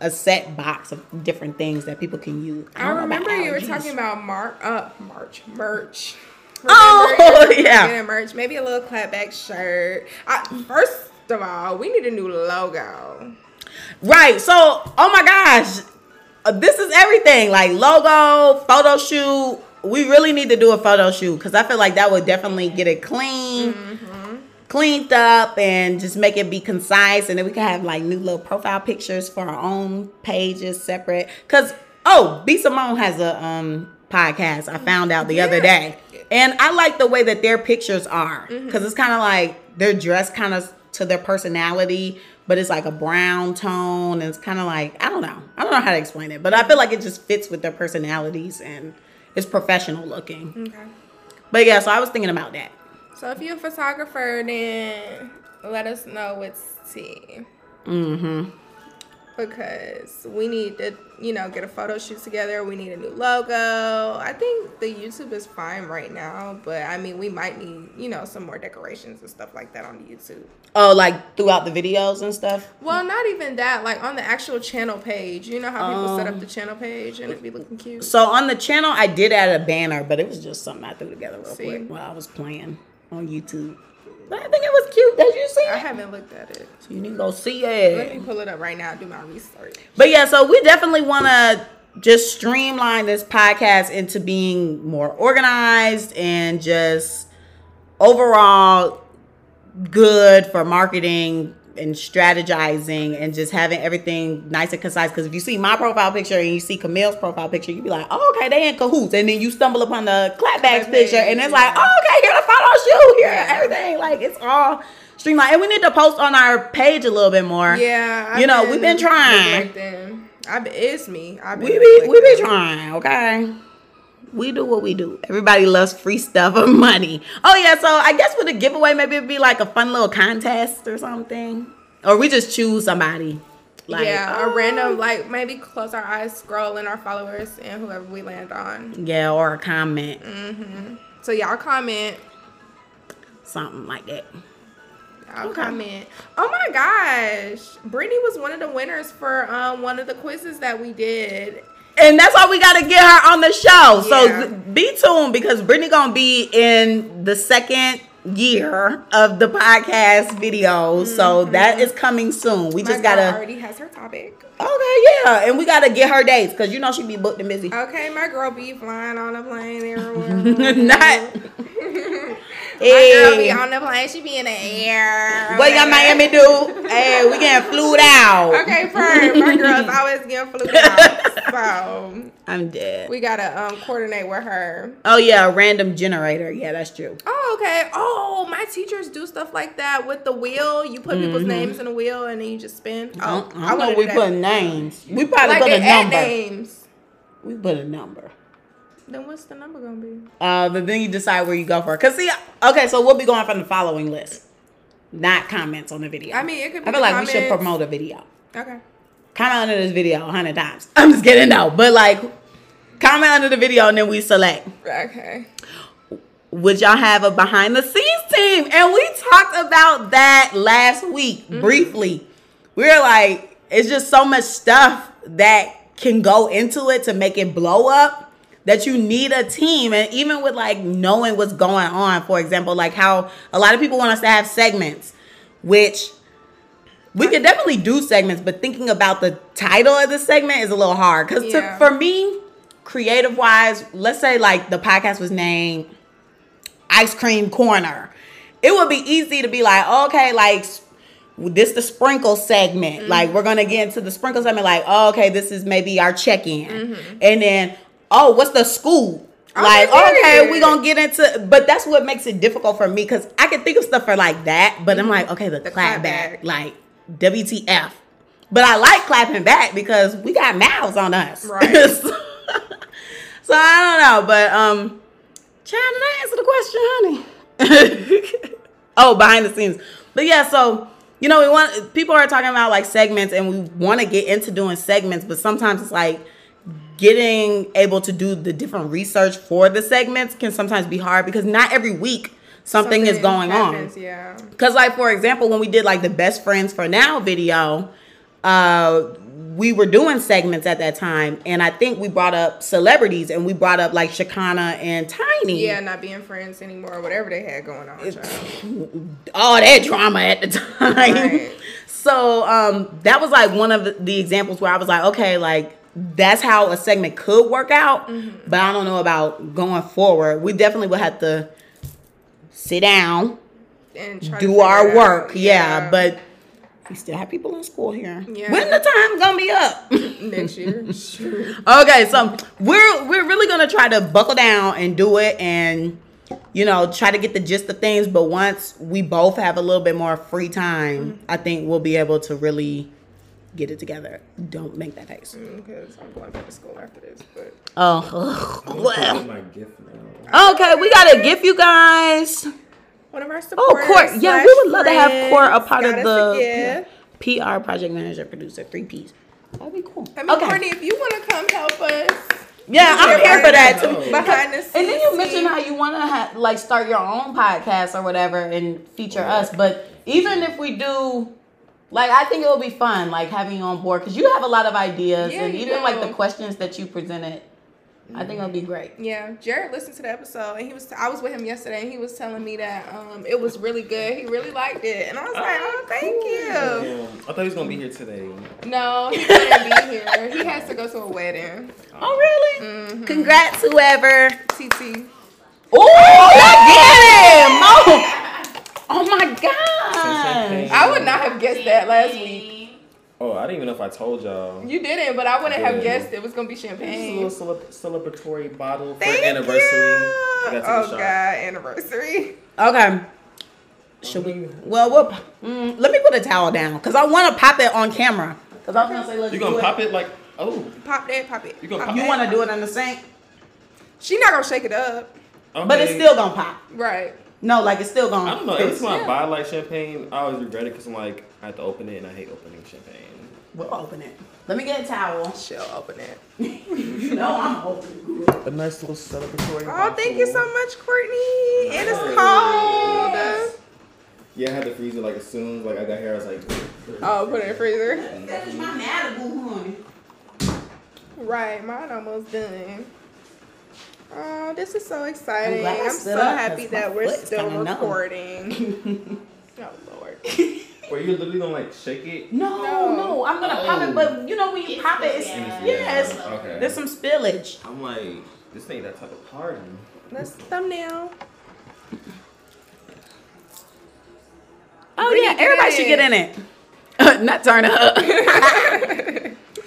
a set box of different things that people can use. I don't remember you were talking about Mar uh March merch. [LAUGHS] Oh, Remember were [LAUGHS] yeah. merch, maybe a little clapback shirt. I, first of all, we need a new logo. Right. So, oh my gosh, uh, this is everything like logo, photo shoot, we really need to do a photo shoot because I feel like that would definitely get it clean, Mm-hmm. cleaned up, and just make it be concise. And then we can have like new little profile pictures for our own pages separate. Cause oh, B Simone has a um podcast. I found out the other day, and I like the way that their pictures are Mm-hmm. because it's kind of like they're dressed kind of to their personality. But it's like a brown tone, and it's kind of like I don't know. I don't know how to explain it, but I feel like it just fits with their personalities and it's professional looking. Okay. But yeah, so I was thinking about that. So if you're a photographer, then let us know what's tea. Mm-hmm. Because we need to, you know, get a photo shoot together. We need a new logo. I think the YouTube is fine right now, but I mean, we might need, you know, some more decorations and stuff like that on the YouTube. Oh, like throughout the videos and stuff. Well, not even that. Like on the actual channel page. You know how people set Um, up the channel page and it'd be looking cute. So on the channel, I did add a banner, but it was just something I threw together real See? quick while I was playing on YouTube. But I think it was cute. Did you see I it? haven't looked at it. So you need to go see it. Let me pull it up right now. Do my research. But yeah, so we definitely want to just streamline this podcast into being more organized and just overall good for marketing and strategizing and just having everything nice and concise. Because if you see my profile picture and you see Camille's profile picture, you'd be like, oh, okay, they in cahoots. And then you stumble upon the clapbacks Clapbacks, picture and it's like, oh, okay, here the photo shoot, here Yeah. everything. Like it's all streamlined. And we need to post on our page a little bit more. Yeah. You know, we've been trying. neglecting. I be, it's me. I've been We be we be trying, okay? We do what we do. Everybody loves free stuff or money. Oh yeah, so I guess with a giveaway, maybe it'd be like a fun little contest or something, or we just choose somebody. Like, yeah, oh, a random like maybe close our eyes, scroll in our followers, and whoever we land on. yeah, or a comment, Mhm. So y'all comment. something like that. Y'all Okay. comment. Oh my gosh, Brittany was one of the winners for um one of the quizzes that we did. And that's why we got to get her on the show. Yeah. So be tuned because Brittany gonna be in the second year of the podcast videos. So mm-hmm. that is coming soon. We My just gotta. already has her topic. Okay, yeah, and we gotta get her dates because you know she be booked and busy. Okay, my girl be flying on a plane [LAUGHS] everywhere. Not. [LAUGHS] My girl be on the plane. She be in the air. what y'all Miami do? Hey, we getting flued out. Okay, first, my girl's [LAUGHS] always getting flew out. So I'm dead. we gotta um coordinate with her. Oh yeah, a random generator. Yeah, that's true. Oh, okay. Oh, my teachers do stuff like that with the wheel. You put people's names in the wheel and then you just spin. I Oh, don't, I know. We put names. We probably like put a number. names. We put a number. Then what's the number gonna be? Uh, but then you decide where you go for. it. Cause see, okay, so we'll be going from the following list, not comments on the video. I mean, it could be. I feel like we should promote a video. Okay. Comment under this video a hundred times. [LAUGHS] I'm just kidding, no. But like, comment under the video and then we select. Okay. would y'all have a behind the scenes team? And we talked about that last week briefly. We were like, it's just so much stuff that can go into it to make it blow up that you need a team. And even with like knowing what's going on, for example, like how a lot of people want us to have segments, which we could definitely do segments, but thinking about the title of the segment is a little hard. Because Yeah. for me, creative wise, let's say like the podcast was named ice cream corner. It would be easy to be like, okay, like this the sprinkle segment. Mm-hmm. Like we're gonna get into the sprinkle segment. Like, oh, okay, this is maybe our check in, Mm-hmm. and then oh, what's the school? Okay, Like, okay, period. we gonna get into, but that's what makes it difficult for me because I can think of stuff for like that, but I'm like, okay, the, Mm-hmm. The clap clap back, back. like WTF. But I like clapping back because we got mouths on us. Right. [LAUGHS] so, so I don't know, but um, Child, did I answer the question, honey? [LAUGHS] oh, behind the scenes. But yeah, so you know, we want people are talking about like segments, and we want to get into doing segments, but sometimes it's like getting able to do the different research for the segments can sometimes be hard because not every week something, is going happens, on. Yeah. Cause like for example, when we did like the best friends for now video, uh, we were doing segments at that time, and I think we brought up celebrities, and we brought up like Shekinah and Tiny. Yeah, not being friends anymore, whatever they had going on. [LAUGHS] all that drama at the time. Right. [LAUGHS] So um, that was like one of the examples where I was like, okay, like that's how a segment could work out. Mm-hmm. But I don't know about going forward. We definitely will have to sit down, And try do our work. out. Yeah, but we still have people in school here. Yeah. When the time gonna be up? [LAUGHS] next year. [LAUGHS] Sure. okay, so we're we're really gonna try to buckle down and do it and you know try to get the gist of things. But once we both have a little bit more free time, I think we'll be able to really get it together. Don't make that face. Mm, because I'm going back to school after this. But Oh, well. gonna my gift now. Okay, we gotta give you guys. one of our oh, supporters. Oh. Court. Yeah, we would love to have Court a part got of the. PR project manager, producer, three Ps. That'd be cool. I mean, okay. Courtney, if you want to come help us Yeah, I'm here for that too. Oh. behind the scenes, And then you mentioned how you want to ha- like start your own podcast or whatever and feature us. But even if we do, like, I think it will be fun, like having you on board because you have a lot of ideas Yeah, and you even like the questions that you presented. I think it'll be great. Yeah, Jared listened to the episode and he was. I was with him yesterday and he was telling me that um it was really good. He really liked it, and I was like, oh, thank you. Damn. I thought he was gonna be here today. No, he couldn't be here. He has to go to a wedding. Oh, really? Mhm. Congrats, whoever. TT. Oh, get him! Oh, oh my champagne. god! I would not have guessed that last week. Oh, I didn't even know if I told y'all. You didn't, but I wouldn't have guessed it was gonna be champagne. Just a champagne. little celeb- celebratory bottle for Thank anniversary. you. I gotta take a Oh shot. god, anniversary. Okay. Should we? Well, we'll mm, let me put a towel down because I want to pop it on camera. Because I was gonna say let's You do gonna it. pop it like oh Pop that, pop it. You gonna Pop pop- You want to do it in the sink, She not gonna shake it up, okay. but it's still gonna pop. right? No, like it's still gonna. I don't know. Every time Yeah. I buy like champagne, I always regret it because I'm like I have to open it and I hate opening champagne. We'll open it. Let me get a towel. She'll open it. [LAUGHS] you know I'm open. A nice little celebratory. Oh, thank you so much, Courtney. And it's cold. Yeah, I had to freeze it like as soon as like I got here. I was like, Oh, put it in the freezer. That's my Malibu, honey. Right, mine almost done. Oh, this is so exciting. glad I I'm so up, happy 'cause that we're still recording. [LAUGHS] oh Lord. [LAUGHS] wait, you're literally gonna like shake it? No, No. no, I'm gonna pop it, but you know when you It's pop it, it's, yeah. yes, Okay. there's some spillage. I'm like, this ain't that type of party. Let's thumbnail. Oh Bring yeah, everybody in. should get in it. [LAUGHS] Not turn up.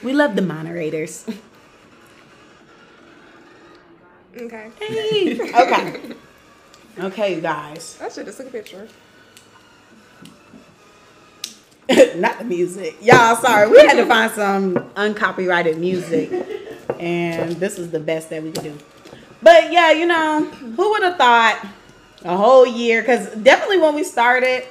we love the moderators. Okay. Hey. okay. [LAUGHS] Okay, you guys. Oh, I should just took a picture. [LAUGHS] Not the music. Y'all, sorry. We had to find some uncopyrighted music. And this is the best that we could do. But yeah, you know, who would have thought a whole year? Because definitely when we started,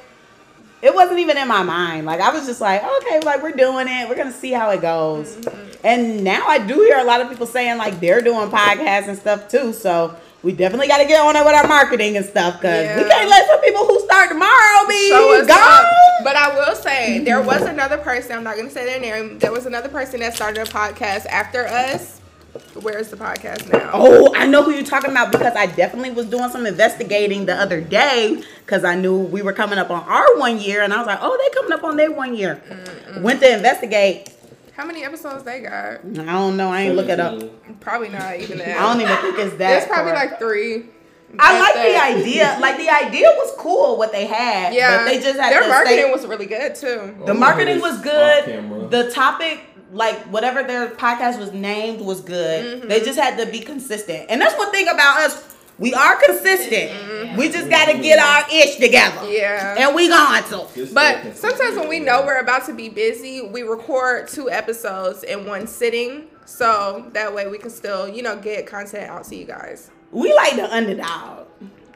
it wasn't even in my mind. Like, I was just like, okay, like, we're doing it. We're going to see how it goes. Mm-hmm. And now I do hear a lot of people saying, like, they're doing podcasts and stuff too. So we definitely got to get on it with our marketing and stuff. Because we can't let some people who start tomorrow be gone. up. But I will say there was another person. I'm not gonna say their name. There was another person that started a podcast after us. Where's the podcast now? Oh, I know who you're talking about because I definitely was doing some investigating the other day because I knew we were coming up on our one year, and I was like, oh, they coming up on their one year. Went to investigate. How many episodes they got? I don't know. I ain't look it up. Probably not even that. I don't even think it's that. It's probably far. like three. I At like that. the idea. Like the idea was cool what they had. Yeah, but they just had their to marketing stay- was really good too. The Oh, marketing was good. The topic, like whatever their podcast was named, was good. Mm-hmm. They just had to be consistent, and that's one thing about us. We are consistent. We just got to get our ish together, Mm-hmm. Yeah. and we going to. Just But sometimes when we know we're about to be busy, we record two episodes in one sitting. So that way we can still, you know, get content out to you guys. We like the underdog.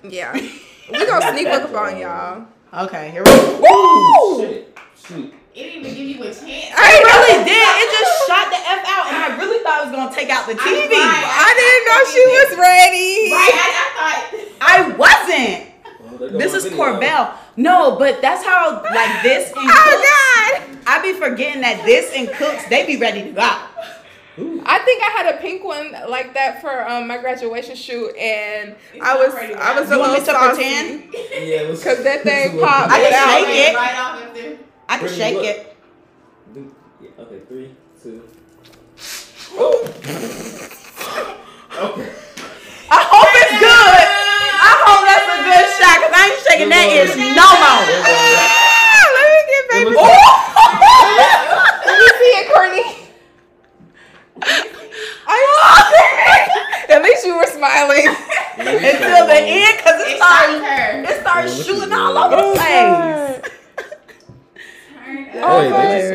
Yeah. we gonna sneak look up on y'all. [LAUGHS] Okay, here we go. Woo! Shit. Shoot. It didn't even give you a chance. It really did. It just [LAUGHS] shot the f out, and I really thought it was gonna take out the TV. I didn't know she was ready. Right, I, I thought. I wasn't. This is. Korbel. No, but that's how like this and [LAUGHS] Oh Cooks. God. I be forgetting that this and Cooks they be ready to go. I think I had a pink one like that for um, my graduation shoot, and It's I was not ready I was You a want me little to saucy. Yeah, it was 'Cause that thing [LAUGHS] popped I can without shake it. Right off after. I can Bring shake look. it. Yeah, okay, three, two. [LAUGHS] Okay. I hope it's good. I hope that's a good shot because I ain't shaking that itch no more. Ah, let me get back. It Let me see it, Courtney. I At least you were smiling. [LAUGHS] Until the end because it It started, started her. it started Yeah, shooting look all over the place. Turn Oh Hey, up. my this.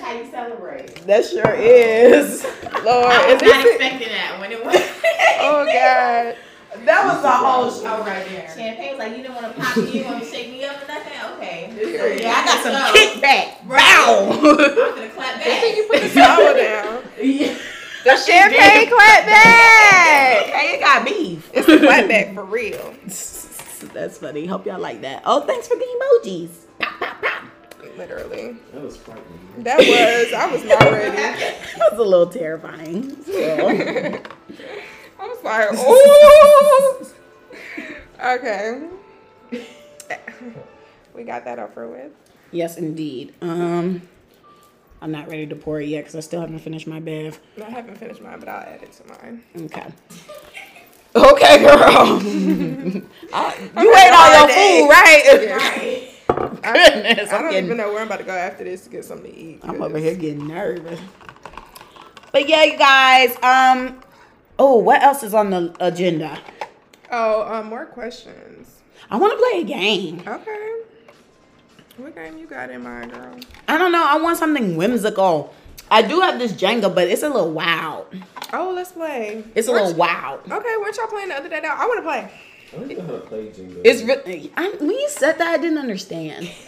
That's how you celebrate. That sure is. [LAUGHS] Lord, I was not expecting that when it was. [LAUGHS] Oh god. That was a whole show Oh, right there. Champagne was like, you didn't want to pop me, you didn't want to shake me up or nothing? Okay. Yeah, I got some So, kickback. Right. Bow. I'm gonna clap [LAUGHS] I think you put the sour down. yeah. The champagne clap back. Okay, it got beef. It's a clap back for real. That's funny. Hope y'all like that. Oh, thanks for the emojis. Literally. That was frightening. That was I was not ready. [LAUGHS] That was a little terrifying. So. [LAUGHS] I was like, [LAUGHS] oh. okay. We got that over with. yes, indeed. Um, I'm not ready to pour it yet because I still haven't finished my bev. I haven't finished mine, but I'll add it to mine. Okay. Okay, girl. I- you ate all your food, right? Yeah. [LAUGHS] Goodness, I I'm don't getting even know where I'm about to go after this to get something to eat. I'm over here getting nervous. But yeah, you guys. Um. Oh, what else is on the agenda? Oh, um, more questions. I want to play a game. Okay. What game you got in mind, girl? I don't know. I want something whimsical. I do have this Jenga, but it's a little wild. Oh, let's play. It's a Weren't little wild. Okay, weren't y'all playing the other day? Now I want to play. I don't know how to play Jenga. It's really. I, when you said that, I didn't understand. [LAUGHS]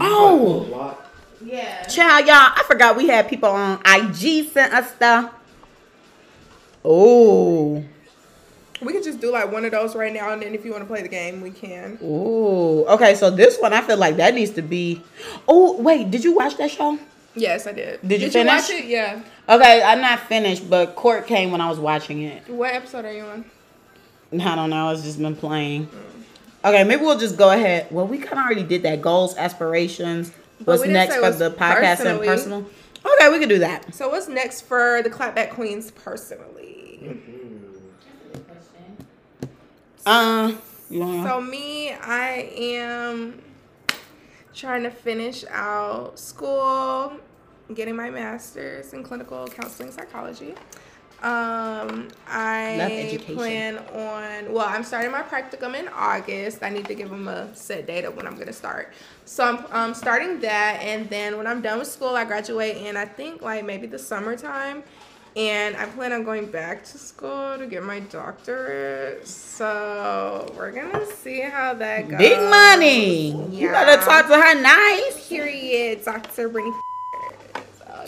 Oh. like pull a block. Yeah. Child, y'all, I forgot we had people on IG sent us stuff. Oh. We can just do like one of those right now, and then if you want to play the game, we can. Ooh. Okay, so this one, I feel like that needs to be. Oh, wait, did you watch that show? Yes, I did. Did you you watch finish? it? Yeah. Okay, I'm not finished, but court came when I was watching it. What episode are you on? I don't know. It's just been playing. Okay, maybe we'll just go ahead. Well, we kind of already did that. Goals, aspirations. What's next for the podcast and personal? Okay, we can do that. So what's next for the Clapback Queens personally? Uh, want So me, I am trying to finish out school, getting my master's in clinical counseling psychology. Um, I plan on. Well, I'm starting my practicum in August. I need to give them a set date of when I'm gonna start. So I'm um, starting that, and then when I'm done with school, I graduate in I think like maybe the summertime. And I plan on going back to school to get my doctorate. So we're gonna see how that goes. Big money. You gotta talk to her nice. Period, Dr. Brittany.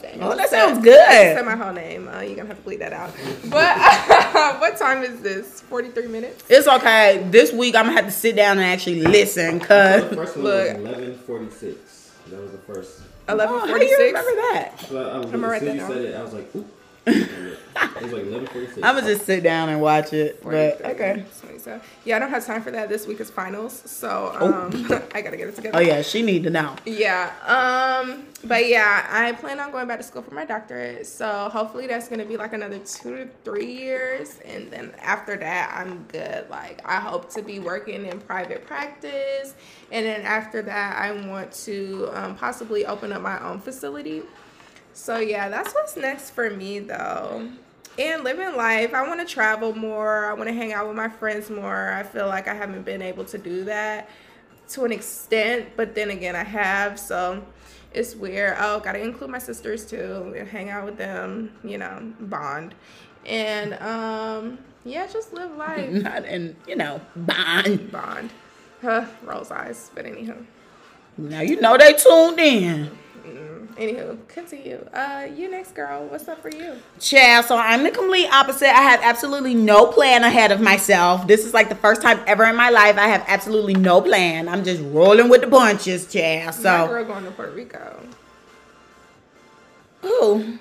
Oh, dang. Oh, that Said- sounds good. I Said my whole name. Uh, you're gonna have to bleed that out. But [LAUGHS] what time is this? 43 minutes. It's okay. This week I'm gonna have to sit down and actually listen, The cause first one Look. was eleven forty six. That was the first. oh, how you 11:46. remember that? So I, I was, I'ma write as soon as you that said it, I was like, ooh. It was like eleven forty six. I'm gonna just sit down and watch it. But okay. minutes, 27. Yeah, I don't have time for that. This week is finals, so Oh. um, [LAUGHS] I gotta get it together. Oh yeah, she need to know. Yeah. Um. But yeah, I plan on going back to school for my doctorate. So hopefully that's gonna be like another two to three years, and then after that, I'm good. Like I hope to be working in private practice, and then after that, I want to um, possibly open up my own facility. So yeah, that's what's next for me though. And living life, I want to travel more. I want to hang out with my friends more. I feel like I haven't been able to do that to an extent, but then again, I have. So it's weird. Oh, gotta include my sisters too. and Hang out with them, you know, bond, and um, yeah, just live life, [LAUGHS] Not in, you know, bond. bond. Huh, Rose eyes, but anyhow. Now you know they tuned in. Anywho, continue. Uh, you next, girl. What's up for you? Child, so I'm the complete opposite. I have absolutely no plan ahead of myself. This is like the first time ever in my life I have absolutely no plan. I'm just rolling with the punches. My So, girl going to Puerto Rico. ooh,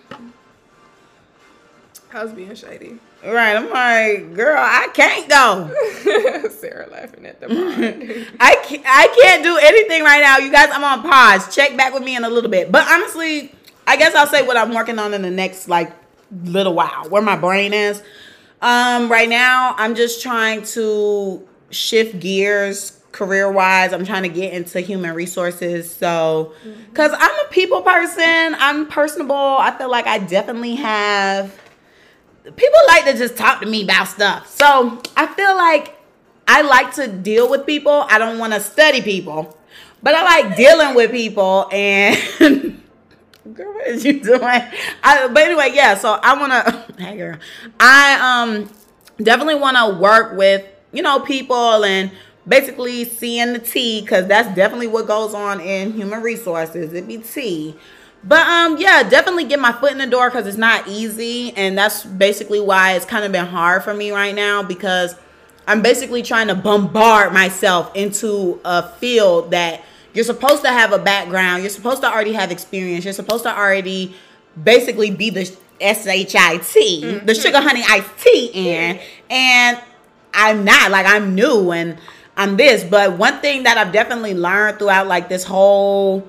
How's being shady? Right. I'm like, girl, I can't go. [LAUGHS] Sarah laughing at the [LAUGHS] bond. I can't, I can't do anything right now. You guys, I'm on pause. Check back with me in a little bit. But honestly, I guess I'll say what I'm working on in the next like little while, where my brain is. Um, right now, I'm just trying to shift gears career wise. I'm trying to get into human resources. So, because I'm a people person, I'm personable. I feel like I definitely have. People like to just talk to me about stuff. So, I feel like I like to deal with people. I don't want to study people, but I like dealing with people. And [LAUGHS] girl, what is you doing? I, but anyway, yeah. So I want to. [LAUGHS] Hey, girl. I um definitely want to work with you know people and basically seeing the T because that's definitely what goes on in human resources. It be T. But um yeah, definitely get my foot in the door because it's not easy, and that's basically why it's kind of been hard for me right now because I'm basically trying to bombard myself into a field that you're supposed to have a background, you're supposed to already have experience, you're supposed to already basically be the S H I T, the sugar honey iced tea in, and I'm not like I'm new and I'm this. But one thing that I've definitely learned throughout like this whole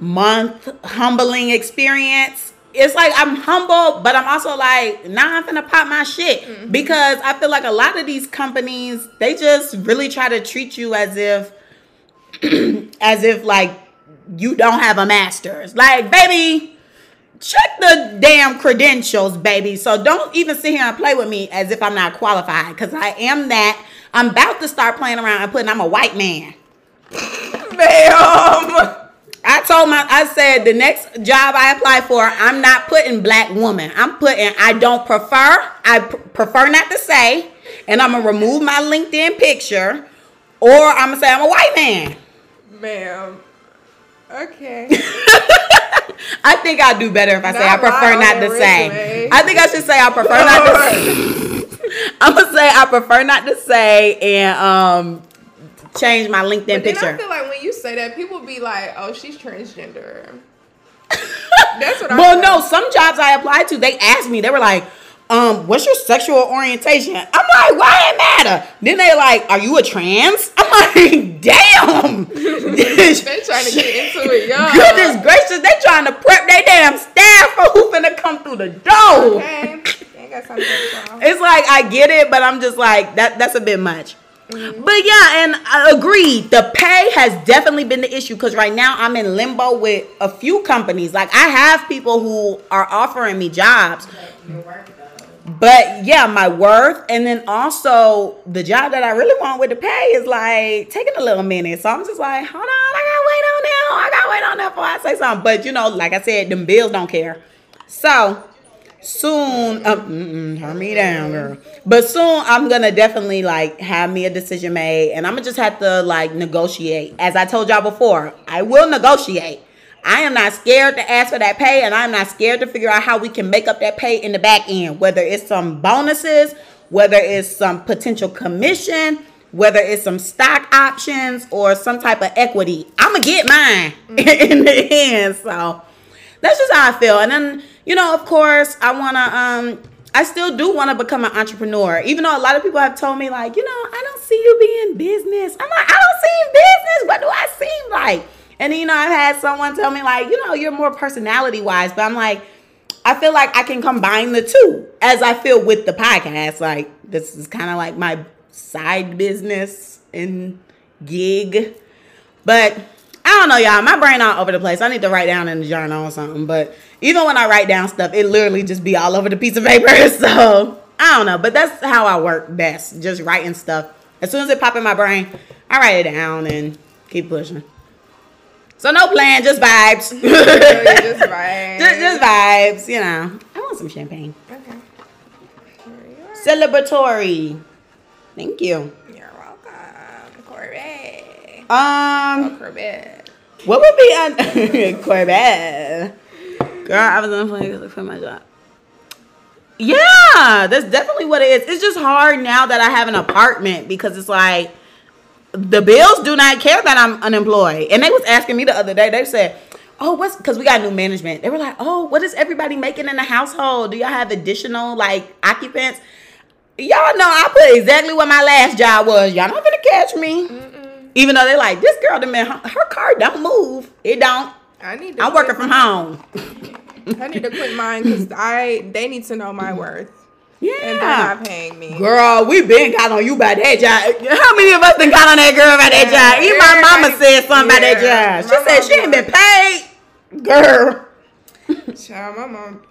month humbling experience. It's like I'm humble, but I'm also like, nah, I'm gonna pop my shit mm-hmm. because I feel like a lot of these companies they just really try to treat you as if, [CLEARS THROAT] as if like you don't have a master's. Like, baby, check the damn credentials, baby. So don't even sit here and play with me as if I'm not qualified because I am that. I'm about to start playing around and putting I'm a white man. [LAUGHS] Bam. I told my, I said the next job I apply for, I'm not putting black woman. I'm putting I don't prefer. I pr- prefer not to say, and I'm gonna remove my LinkedIn picture, or I'm gonna say I'm a white man. Ma'am. Okay. [LAUGHS] I think I'll do better if I say I prefer not to say. resume. I think I should say I prefer not to. [LAUGHS] Say. [LAUGHS] I'm gonna say I prefer not to say and um change my LinkedIn But then I feel like when you say that, people be like, "Oh, she's transgender." [LAUGHS] That's what I. Well, no, some jobs I applied to, they asked me, they were like, um, what's your sexual orientation? I'm like, why it matter? Then they like, are you a trans? [LAUGHS] I'm like, damn. [LAUGHS] they trying to get into it, y'all. Goodness gracious, they trying to prep their damn staff for who finna come through the door. Okay. Ain't got something to y'all. It's like I get it, but I'm just like that. That's a bit much. Mm-hmm. But yeah, and I agree. The pay has definitely been the issue because right now I'm in limbo with a few companies. Like I have people who are offering me jobs, But but yeah, my worth, and then also the job that I really want with the pay is like taking a little minute. So I'm just like, hold on, I gotta wait on that. I gotta wait on that before I say something. But you know, like I said, them bills don't care. So soon, um, mm-mm, turn me down, girl. But soon, I'm gonna definitely like have me a decision made, and I'm gonna just have to like negotiate. As I told y'all before, I will negotiate. I am not scared to ask for that pay, and I'm not scared to figure out how we can make up that pay in the back end, whether it's some bonuses, whether it's some potential commission, whether it's some stock options or some type of equity. I'm gonna get mine [LAUGHS] in the end. So that's just how I feel. And then, you know, of course, I wanna um I still do want to become an entrepreneur. Even though a lot of people have told me, like, you know, I don't see you being business. I'm like, I don't see business. What do I seem like? And you know, I've had someone tell me, like, you know, you're more personality wise, but I'm like, I feel like I can combine the two as I feel with the podcast. Like, this is kind of like my side business and gig. But I don't know, y'all. My brain all over the place. I need to write down in the journal or something. But even when I write down stuff, it literally just be all over the piece of paper. [LAUGHS] So I don't know. But that's how I work best. Just writing stuff. As soon as it pop in my brain, I write it down and keep pushing. So no plan, just vibes. [LAUGHS] Just right. [LAUGHS] just, just vibes, you know. I want some champagne. Okay. Here you are. Celebratory. Thank you. You're welcome, Corbett. Um, Oh, Corbett. what would be on Corbett? Girl, I was play for my job. Yeah, that's definitely what it is. It's just hard now that I have an apartment because it's like the bills do not care that I'm unemployed. And they was asking me the other day. They said, "Oh, what's?" Because we got new management. They were like, "Oh, what is everybody making in the household? Do y'all have additional like occupants?" Y'all know I put exactly what my last job was. Y'all not gonna catch me. Even though they're like, this girl, done been, her car don't move. It don't. I need. To I'm working from home. I need to quit mine because I they need to know my worth Yeah. and they're not paying me. Girl, we been got on you by that job. How many of us been got on that girl by that Yeah, job? Even my mama said something about that job. She my said she ain't been paid. Girl. Child, my mom,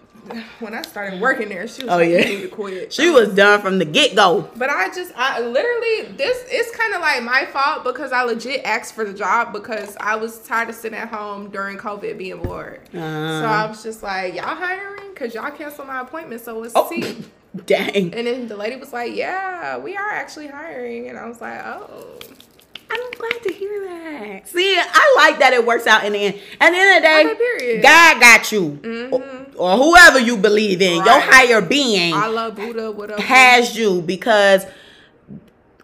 when I started working there, she was Oh, like, yeah. you need to quit. She was done from the get go. But I just, I literally, this it's kind of like my fault because I legit asked for the job because I was tired of sitting at home during COVID being bored. so uh-huh. I was just like, y'all hiring? Because y'all canceled my appointment, so it's Oh, see. [LAUGHS] dang. And then the lady was like, yeah, we are actually hiring. And I was like, oh. I'm glad to hear that. See, I like that it works out in the end. At the end of the day, Okay. God got you. Or, or whoever you believe in, your higher being I love Buddha, whatever. has you because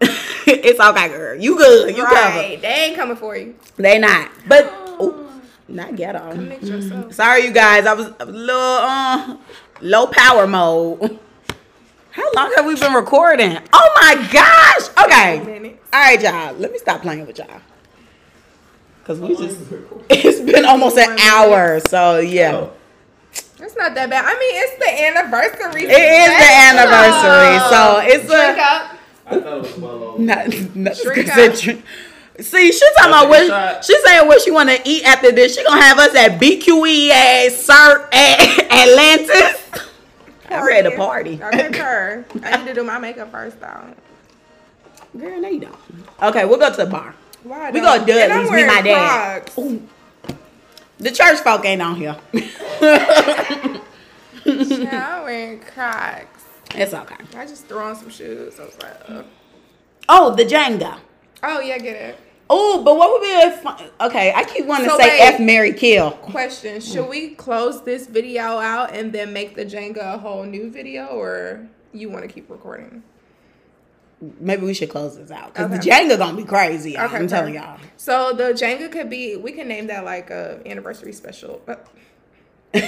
[LAUGHS] it's okay, girl. You good. You right. They ain't coming for you. They not. But ooh, not ghetto. Commit yourself. Sorry, you guys. I was a little uh, low power mode. [LAUGHS] How long have we been recording? Oh my gosh. Okay. All right, y'all. Let me stop playing with y'all. Cause we just it's been almost an hour. So yeah. Oh, It's not that bad. I mean, it's the anniversary. It is the anniversary. So it's Drink a up. I thought it was well over. not, not Drink because up. See, she talking about what shot. she saying what she want to eat after this. She gonna have us at BQE sir, at Atlantis. [LAUGHS] I'm ready to party. I. I need to do my makeup first, though. Girl, no, you don't. Okay, we'll go to the bar. Why? We go to Dudley's, me my dad. The church folk ain't on here. Yeah, I'm wearing Crocs. it's okay. I just threw on some shoes. I was like, Ugh. Oh, the Jenga. oh yeah, get it. Oh, but what would be a fun? Okay, I keep wanting to say wait. F Mary Kill. Question: Should we close this video out and then make the Jenga a whole new video, or you want to keep recording? Maybe we should close this out because the Okay. Jenga gonna be crazy. Okay, I'm telling y'all. So the Jenga could be. We can name that like a anniversary special. But [LAUGHS]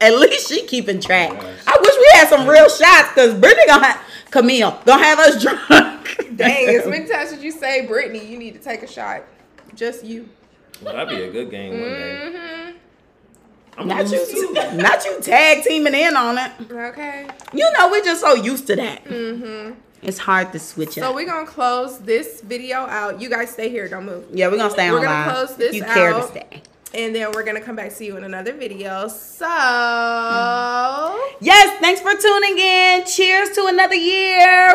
At least she keeping track. Yes. I wish we had some real shots because Brittany gonna have Camille gonna have us drunk. [LAUGHS] dang, as many times as you say, Brittany, you need to take a shot. Just you. Well, that'd be a good game one day. hmm I'm Not lose you, too. not you tag teaming in on it. Okay. You know we're just so used to that. Mm-hmm. It's hard to switch it. So up. we're gonna close this video out. You guys stay here, don't move. yeah, we're gonna stay We're on gonna live. close this you care to stay. And then we're gonna come back to you in another video. So Yes, thanks for tuning in. Cheers to another year.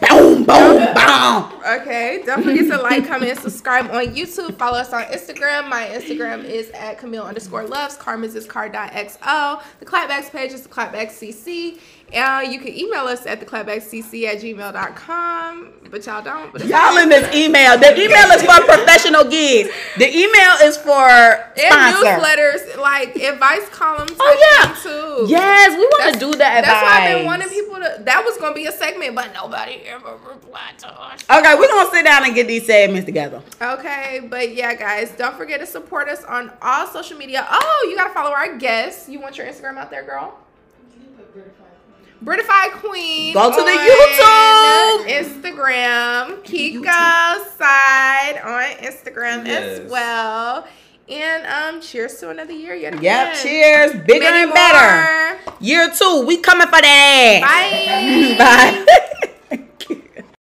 Boom, boom, boom, boom. okay, don't forget to like, comment, and subscribe on YouTube. Follow us on Instagram. My Instagram is at Camille underscore loves. Carmen's is car.xo. The clapbacks page is the clapbacks cc. And you can email us at the clapbackscc at gmail.com. But y'all don't. But Y'all in this email. The email is for professional gigs. The email is for and newsletters, like advice columns. Oh, yeah. too. Yes, we want to do that. That's why I've been wanting people to. That was gonna be a segment, but nobody ever replied to us. Okay, we're gonna sit down and get these segments together. Okay, but yeah, guys, don't forget to support us on all social media. Oh, you gotta follow our guests. You want your Instagram out there, girl? Brittify Queen. Go to the YouTube. Instagram. Keikocide on Instagram as well. And um, cheers to another year yet again. Yep. Cheers. Bigger Many and better. Year two, we coming for that. Bye. [LAUGHS] Bye. [LAUGHS]